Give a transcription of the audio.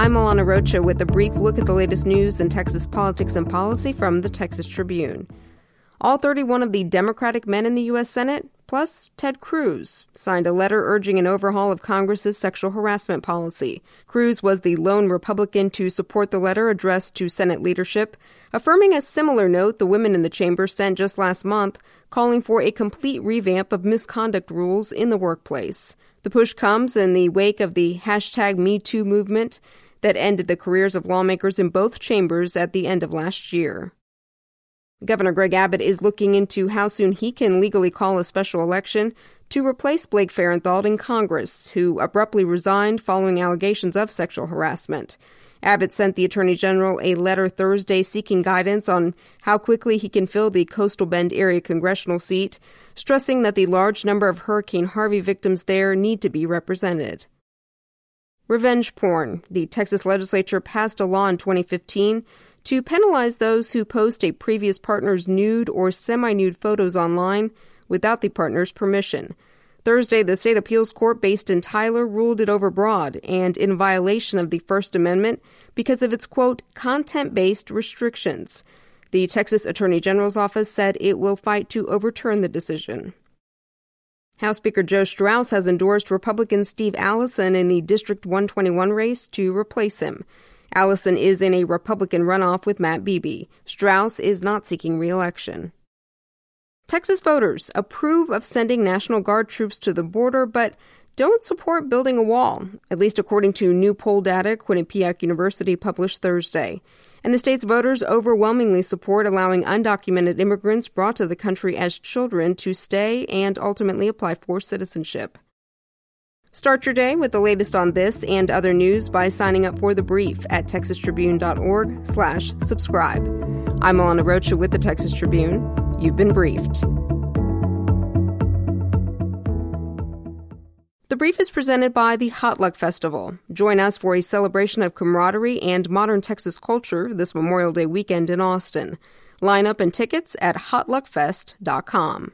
I'm Alana Rocha with a brief look at the latest news in Texas politics and policy from the Texas Tribune. All 31 of the Democratic men in the U.S. Senate, plus Ted Cruz, signed a letter urging an overhaul of Congress's sexual harassment policy. Cruz was the lone Republican to support the letter addressed to Senate leadership, affirming a similar note the women in the chamber sent just last month, calling for a complete revamp of misconduct rules in the workplace. The push comes in the wake of the hashtag MeToo movement that ended the careers of lawmakers in both chambers at the end of last year. Governor Greg Abbott is looking into how soon he can legally call a special election to replace Blake Farenthold in Congress, who abruptly resigned following allegations of sexual harassment. Abbott sent the Attorney General a letter Thursday seeking guidance on how quickly he can fill the Coastal Bend area congressional seat, stressing that the large number of Hurricane Harvey victims there need to be represented. Revenge porn. The Texas legislature passed a law in 2015 to penalize those who post a previous partner's nude or semi nude photos online without the partner's permission. Thursday, the state appeals court based in Tyler ruled it overbroad and in violation of the First Amendment because of its, quote, content based restrictions. The Texas Attorney General's office said it will fight to overturn the decision. House Speaker Joe Straus has endorsed Republican Steve Allison in the District 121 race to replace him. Allison is in a Republican runoff with Matt Beebe. Straus is not seeking reelection. Texas voters approve of sending National Guard troops to the border, but don't support building a wall, at least according to new poll data Quinnipiac University published Thursday. And the state's voters overwhelmingly support allowing undocumented immigrants brought to the country as children to stay and ultimately apply for citizenship. Start your day with the latest on this and other news by signing up for The Brief at texastribune.org slash subscribe. I'm Alana Rocha with the Texas Tribune. You've been briefed. The Brief is presented by the Hot Luck Festival. Join us for a celebration of camaraderie and modern Texas culture this Memorial Day weekend in Austin. Line up and tickets at hotluckfest.com.